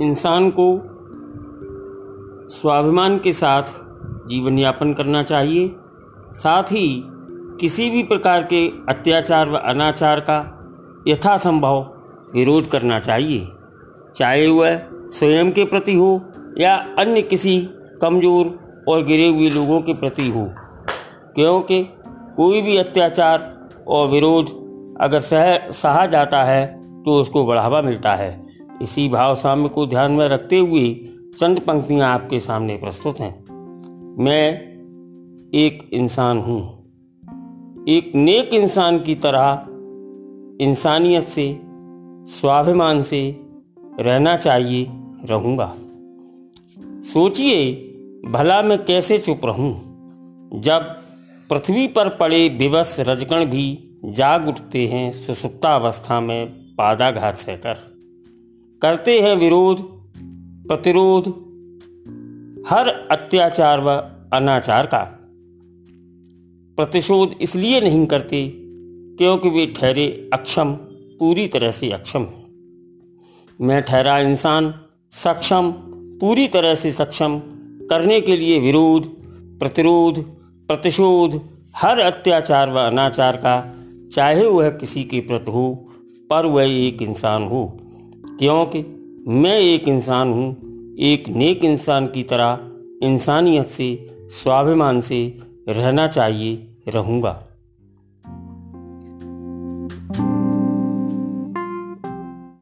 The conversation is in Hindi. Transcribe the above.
इंसान को स्वाभिमान के साथ जीवन यापन करना चाहिए। साथ ही किसी भी प्रकार के अत्याचार व अनाचार का यथासंभव विरोध करना चाहिए। चाहे वह स्वयं के प्रति हो या अन्य किसी कमज़ोर और गिरे हुए लोगों के प्रति हो। क्योंकि कोई भी अत्याचार और विरोध अगर सह सहा जाता है तो उसको बढ़ावा मिलता है। इसी भाव साम्य को ध्यान में रखते हुए चंद पंक्तियाँ आपके सामने प्रस्तुत हैं। मैं एक इंसान हूँ। एक नेक इंसान की तरह इंसानियत से, स्वाभिमान से रहना चाहिए, रहूँगा। सोचिए, भला मैं कैसे चुप रहूँ? जब पृथ्वी पर पड़े विवश रजगण भी जाग उठते हैं, सुसुप्ता अवस्था में पादाघात सहकर। करते हैं विरोध, प्रतिरोध, हर अत्याचार व अनाचार का। प्रतिशोध इसलिए नहीं करते क्योंकि वे ठहरे अक्षम, पूरी तरह से अक्षम मैं ठहरा इंसान, सक्षम, पूरी तरह से सक्षम, करने के लिए विरोध, प्रतिरोध, प्रतिशोध, हर अत्याचार व अनाचार का, चाहे वह किसी के प्रति हो, पर वह एक इंसान हो। क्योंकि मैं एक इंसान हूँ, एक नेक इंसान की तरह इंसानियत से, स्वाभिमान से रहना चाहिए, रहूँगा।